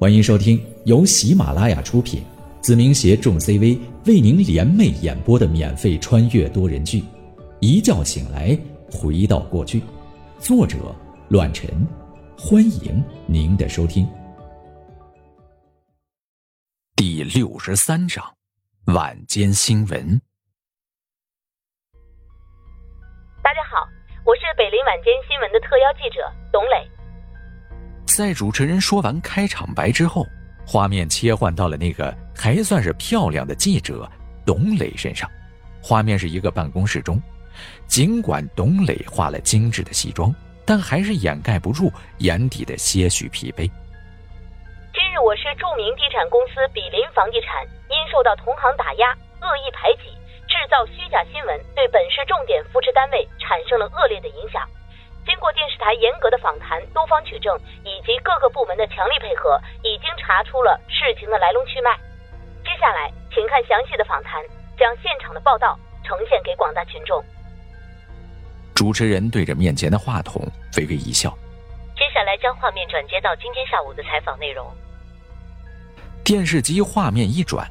欢迎收听由喜马拉雅出品，子明携众 CV 为您联袂演播的免费穿越多人剧《一觉醒来回到过去》，作者：乱臣。欢迎您的收听。第六十三章：晚间新闻。大家好，我是北林晚间新闻的特邀记者董磊。在主持人说完开场白之后，画面切换到了那个还算是漂亮的记者董磊身上。画面是一个办公室中，尽管董磊化了精致的西装，但还是掩盖不住眼底的些许疲惫。今日我市著名地产公司比邻房地产因受到同行打压、恶意排挤、制造虚假新闻，对本市重点扶持单位产生了恶劣的影响。经过电视台严格的访谈、多方取证以及各个部门的强力配合，已经查出了事情的来龙去脉。接下来，请看详细的访谈，将现场的报道呈现给广大群众。主持人对着面前的话筒微微一笑。接下来将画面转接到今天下午的采访内容。电视机画面一转，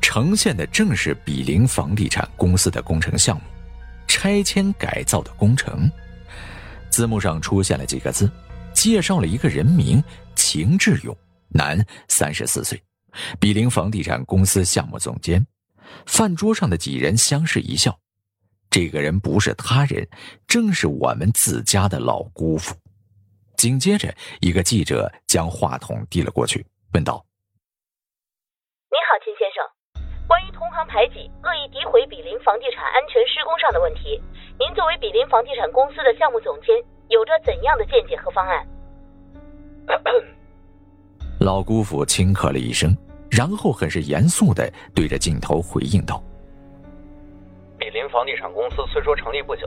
呈现的正是比邻房地产公司的工程项目——拆迁改造的工程。字幕上出现了几个字，介绍了一个人名秦志勇，男，三十四岁，比邻房地产公司项目总监。饭桌上的几人相视一笑，这个人不是他人，正是我们自家的老姑父。紧接着，一个记者将话筒递了过去，问道：“，关于同行排挤、恶意诋毁比邻房地产安全施工上的问题。”您作为比邻房地产公司的项目总监，有着怎样的见解和方案？老姑父轻咳了一声，然后很是严肃的对着镜头回应道：“比邻房地产公司虽说成立不久，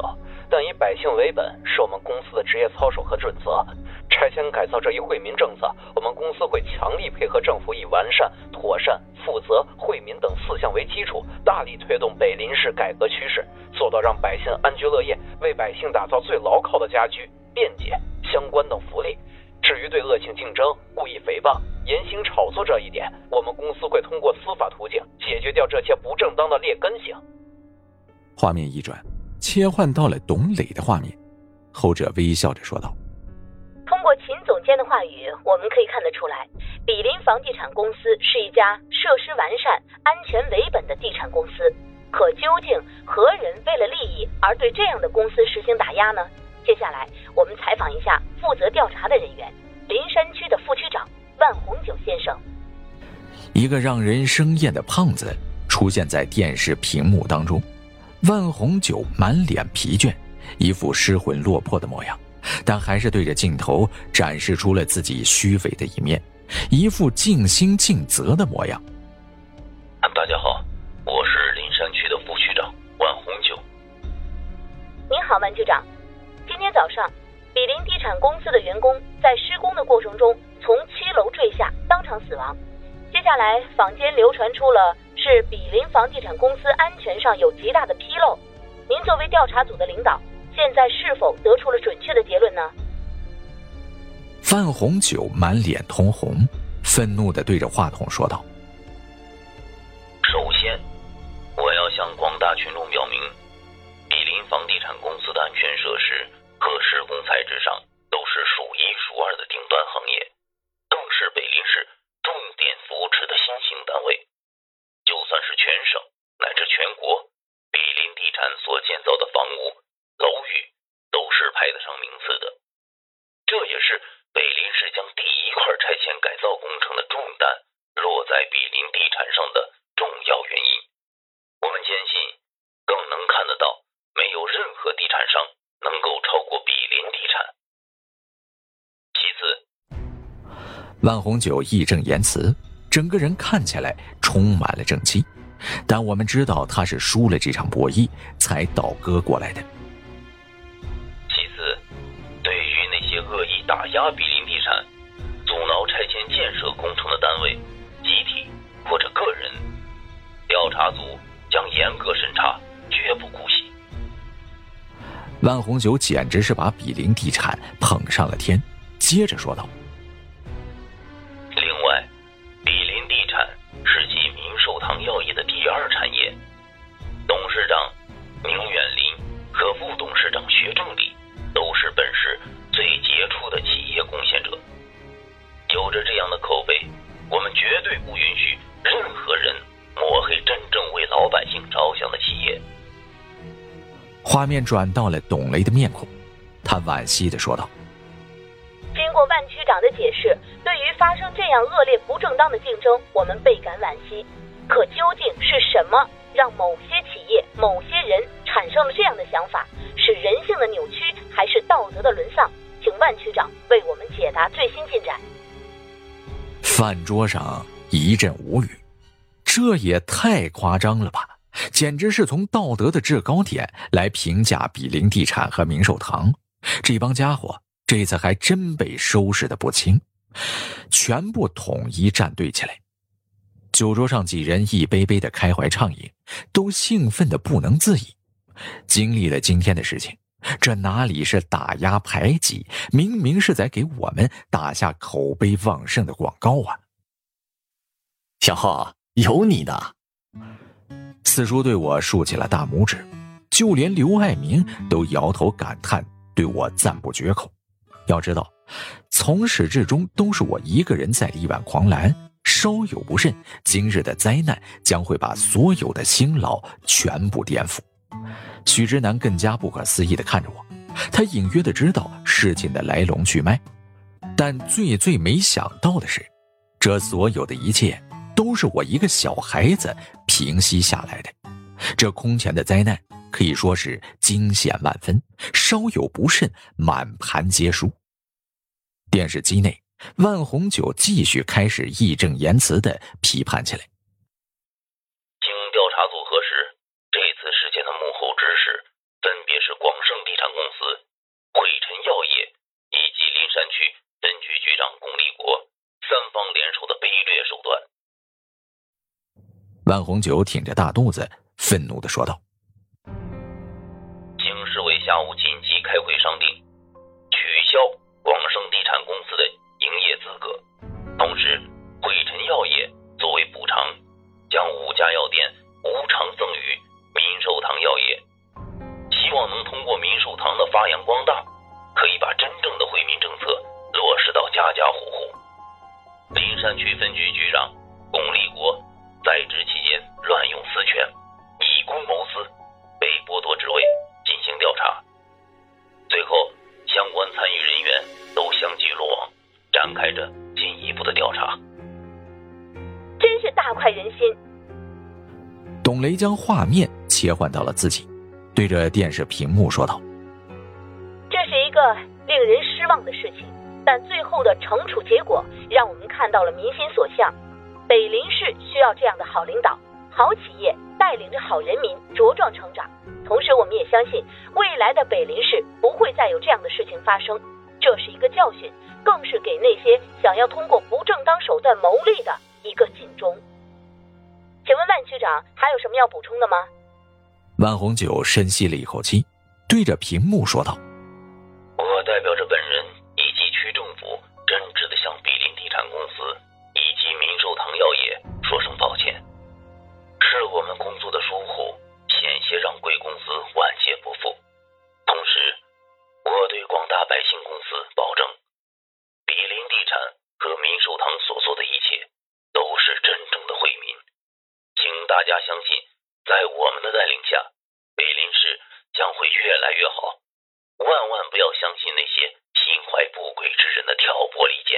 但以百姓为本是我们公司的职业操守和准则。拆迁改造这一惠民政策，我们公司会强力配合政府，以完善、妥善、负责、惠民等四项为基础，大力推动北林市改革趋势。”做到让百姓安居乐业，为百姓打造最牢靠的家居、便捷、相关等福利。至于对恶性竞争、故意诽谤、严刑炒作这一点，我们公司会通过司法途径解决掉这些不正当的劣根性。画面一转，切换到了董磊的画面，后者微笑着说道：“过秦总监的话语，我们可以看得出来，比邻房地产公司是一家设施完善、安全为本的地产公司。”可究竟何人为了利益而对这样的公司实行打压呢？接下来我们采访一下负责调查的人员——林山区的副区长万红九先生。一个让人生厌的胖子出现在电视屏幕当中，万红九满脸疲倦，一副失魂落魄的模样，但还是对着镜头展示出了自己虚伪的一面，一副尽心尽责的模样。大家好。我是林山区的副区长万红九。您好，万局长，今天早上，比邻地产公司的员工在施工的过程中从七楼坠下，当场死亡。接下来，坊间流传出了是比邻房地产公司安全上有极大的纰漏。您作为调查组的领导，现在是否得出了准确的结论呢？范红九满脸通红，愤怒的对着话筒说道：“首先，我要向广大群众表明。”房地产公司的安全设施和施工材质上都是数一数二的顶端行业，更是北林市重点扶持的新型单位。就算是全省乃至全国，比林地产所建造的房屋、楼宇都是排得上名次的。这也是北林市将第一块拆迁改造工程的重担落在比邻地产上的重要原因。我们坚信，更能看得到。没有任何地产商能够超过比邻地产。其次，万红酒义正言辞，整个人看起来充满了正气，但我们知道他是输了这场博弈才倒戈过来的。意打压比林地产、阻挠拆迁建设工程的单位、集体或者个人，调查组将严格审查，绝不姑息。万红酒简直是把比林地产捧上了天，接着说道：“画面转到了董雷的面孔，他惋惜的说道：“经过万区长的解释，对于发生这样恶劣不正当的竞争，我们倍感惋惜。可究竟是什么让某些企业、某些人产生了这样的想法？是人性的扭曲，还是道德的沦丧？请万区长为我们解答最新进展。”饭桌上一阵无语，这也太夸张了吧！简直是从道德的制高点来评价比邻地产和明寿堂，这帮家伙这次还真被收拾的不轻，全部统一站队起来。酒桌上几人一杯杯的开怀畅饮，都兴奋的不能自已。经历了今天的事情，这哪里是打压排挤，明明是在给我们打下口碑旺盛的广告啊！小浩，有你的。四叔对我竖起了大拇指，就连刘爱民都摇头感叹，对我赞不绝口。要知道，从始至终都是我一个人在力挽狂澜，稍有不慎，今日的灾难将会把所有的辛劳全部颠覆。许之南更加不可思议地看着我，他隐约的知道事情的来龙去脉，但最最没想到的是，这所有的一切。都是我一个小孩子平息下来的，这空前的灾难可以说是惊险万分，稍有不慎，满盘皆输。电视机内，万红九继续开始义正言辞的批判起来。经调查组核实，这次事件的幕后指使分别是广盛地产公司、汇辰药业以及林山区分局局长龚立国，三方联手的卑劣手段。万红九挺着大肚子，愤怒的说道：“经市委下午紧急开会商定，取消广盛地产公司的营业资格，同时汇辰药业作为补偿，将五家药店无偿赠与民寿堂药业，希望能通过民寿堂的发扬光大，可以把真正的惠民政策落实到家家户户。”林山区分局局长龚立国。在职私权，以公谋私，被剥夺职位，进行调查。最后，相关参与人员都相继落网，展开着进一步的调查。真是大快人心。董雷将画面切换到了自己，对着电视屏幕说道：“这是一个令人失望的事情，但最后的惩处结果让我们看到了民心所向。”北林市需要这样的好领导、好企业带领着好人民茁壮成长。同时，我们也相信未来的北林市不会再有这样的事情发生。这是一个教训，更是给那些想要通过不正当手段谋利的一个警钟。请问万区长还有什么要补充的吗？万红酒深吸了一口气，对着屏幕说道：“我代表着本产和民寿堂所做的一切都是真正的惠民。请大家相信，在我们的带领下，北林市将会越来越好。万万不要相信那些心怀不轨之人的挑拨离间。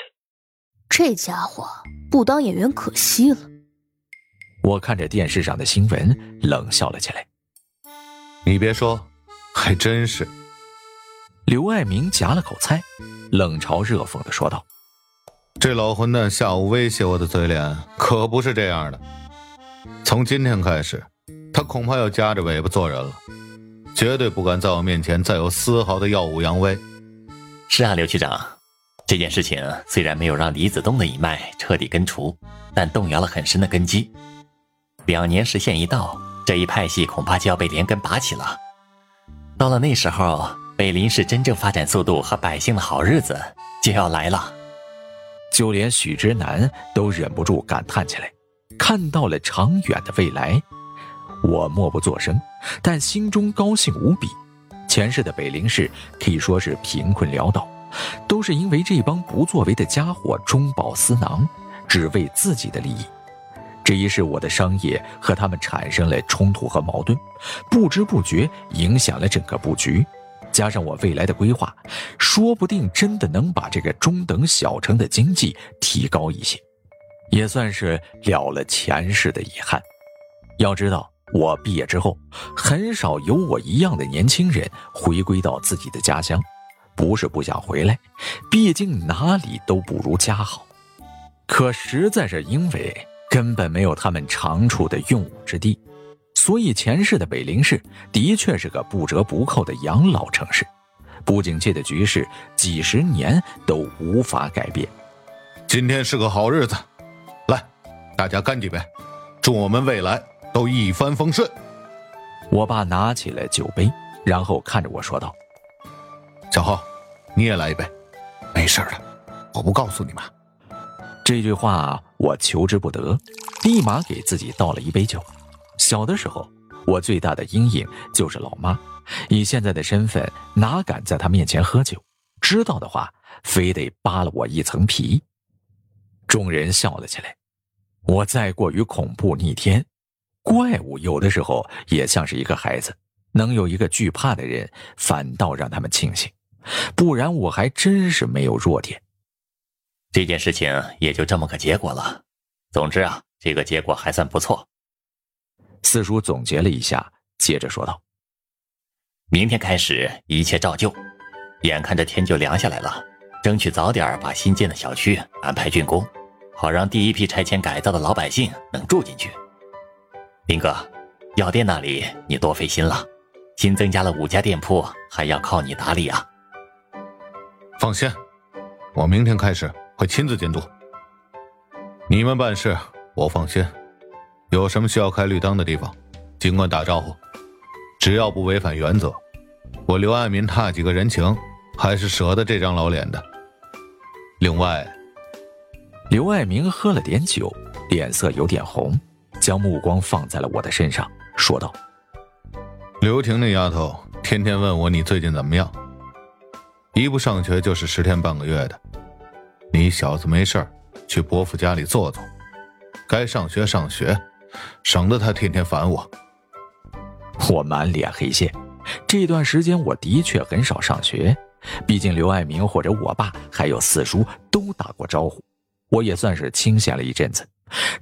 这家伙。不当演员可惜了。我看着电视上的新闻，冷笑了起来。你别说，还真是。刘爱民夹了口菜，冷嘲热讽的说道：“这老混蛋下午威胁我的嘴脸可不是这样的。从今天开始，他恐怕要夹着尾巴做人了，绝对不敢在我面前再有丝毫的耀武扬威。”是啊，刘区长。这件事情虽然没有让李子东的一脉彻底根除，但动摇了很深的根基。两年时限一到，这一派系恐怕就要被连根拔起了。到了那时候，北林市真正发展速度和百姓的好日子就要来了。就连许之南都忍不住感叹起来，看到了长远的未来。我默不作声，但心中高兴无比。前世的北林市可以说是贫困潦倒。都是因为这帮不作为的家伙中饱私囊，只为自己的利益。这一世，我的商业和他们产生了冲突和矛盾，不知不觉影响了整个布局。加上我未来的规划，说不定真的能把这个中等小城的经济提高一些，也算是了了前世的遗憾。要知道，我毕业之后，很少有我一样的年轻人回归到自己的家乡，不是不想回来，毕竟哪里都不如家好。可实在是因为根本没有他们长处的用武之地。所以前世的北陵市的确是个不折不扣的养老城市，不景气的局势几十年都无法改变。今天是个好日子，来，大家干几杯，祝我们未来都一帆风顺。我爸拿起了酒杯，然后看着我说道：“小浩，你也来一杯。没事的，我不告诉你们。”这句话我求之不得，立马给自己倒了一杯酒。小的时候，我最大的阴影就是老妈。以现在的身份，哪敢在她面前喝酒？知道的话，非得扒了我一层皮。众人笑了起来。我再过于恐怖逆天，怪物有的时候也像是一个孩子，能有一个惧怕的人，反倒让他们庆幸。不然我还真是没有弱点。这件事情也就这么个结果了。总之啊，这个结果还算不错。四叔总结了一下，接着说道：“明天开始一切照旧，眼看着天就凉下来了，争取早点把新建的小区安排竣工，好让第一批拆迁改造的老百姓能住进去。林哥，药店那里你多费心了，新增加了五家店铺，还要靠你打理啊。放心，我明天开始会亲自监督。你们办事，我放心。”有什么需要开绿灯的地方，尽管打招呼，只要不违反原则，我刘爱民踏几个人情，还是舍得这张老脸的。另外，刘爱民喝了点酒，脸色有点红，将目光放在了我的身上，说道：“刘婷那丫头天天问我你最近怎么样，一不上学就是十天半个月的。你小子没事去伯父家里坐坐，该上学上学。”省得他天天烦我。我满脸黑线，这段时间我的确很少上学，毕竟刘爱民或者我爸还有四叔都打过招呼，我也算是清闲了一阵子。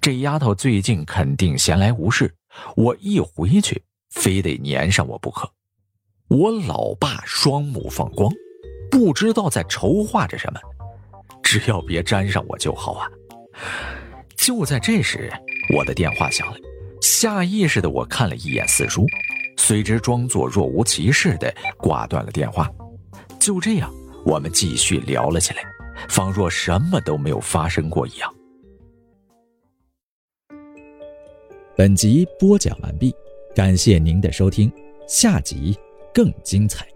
这丫头最近肯定闲来无事，我一回去非得粘上我不可。我老爸双目放光，不知道在筹划着什么，只要别沾上我就好啊。就在这时。我的电话响了，下意识的我看了一眼四叔，随之装作若无其事的挂断了电话。就这样，我们继续聊了起来，仿若什么都没有发生过一样。本集播讲完毕，感谢您的收听，下集更精彩。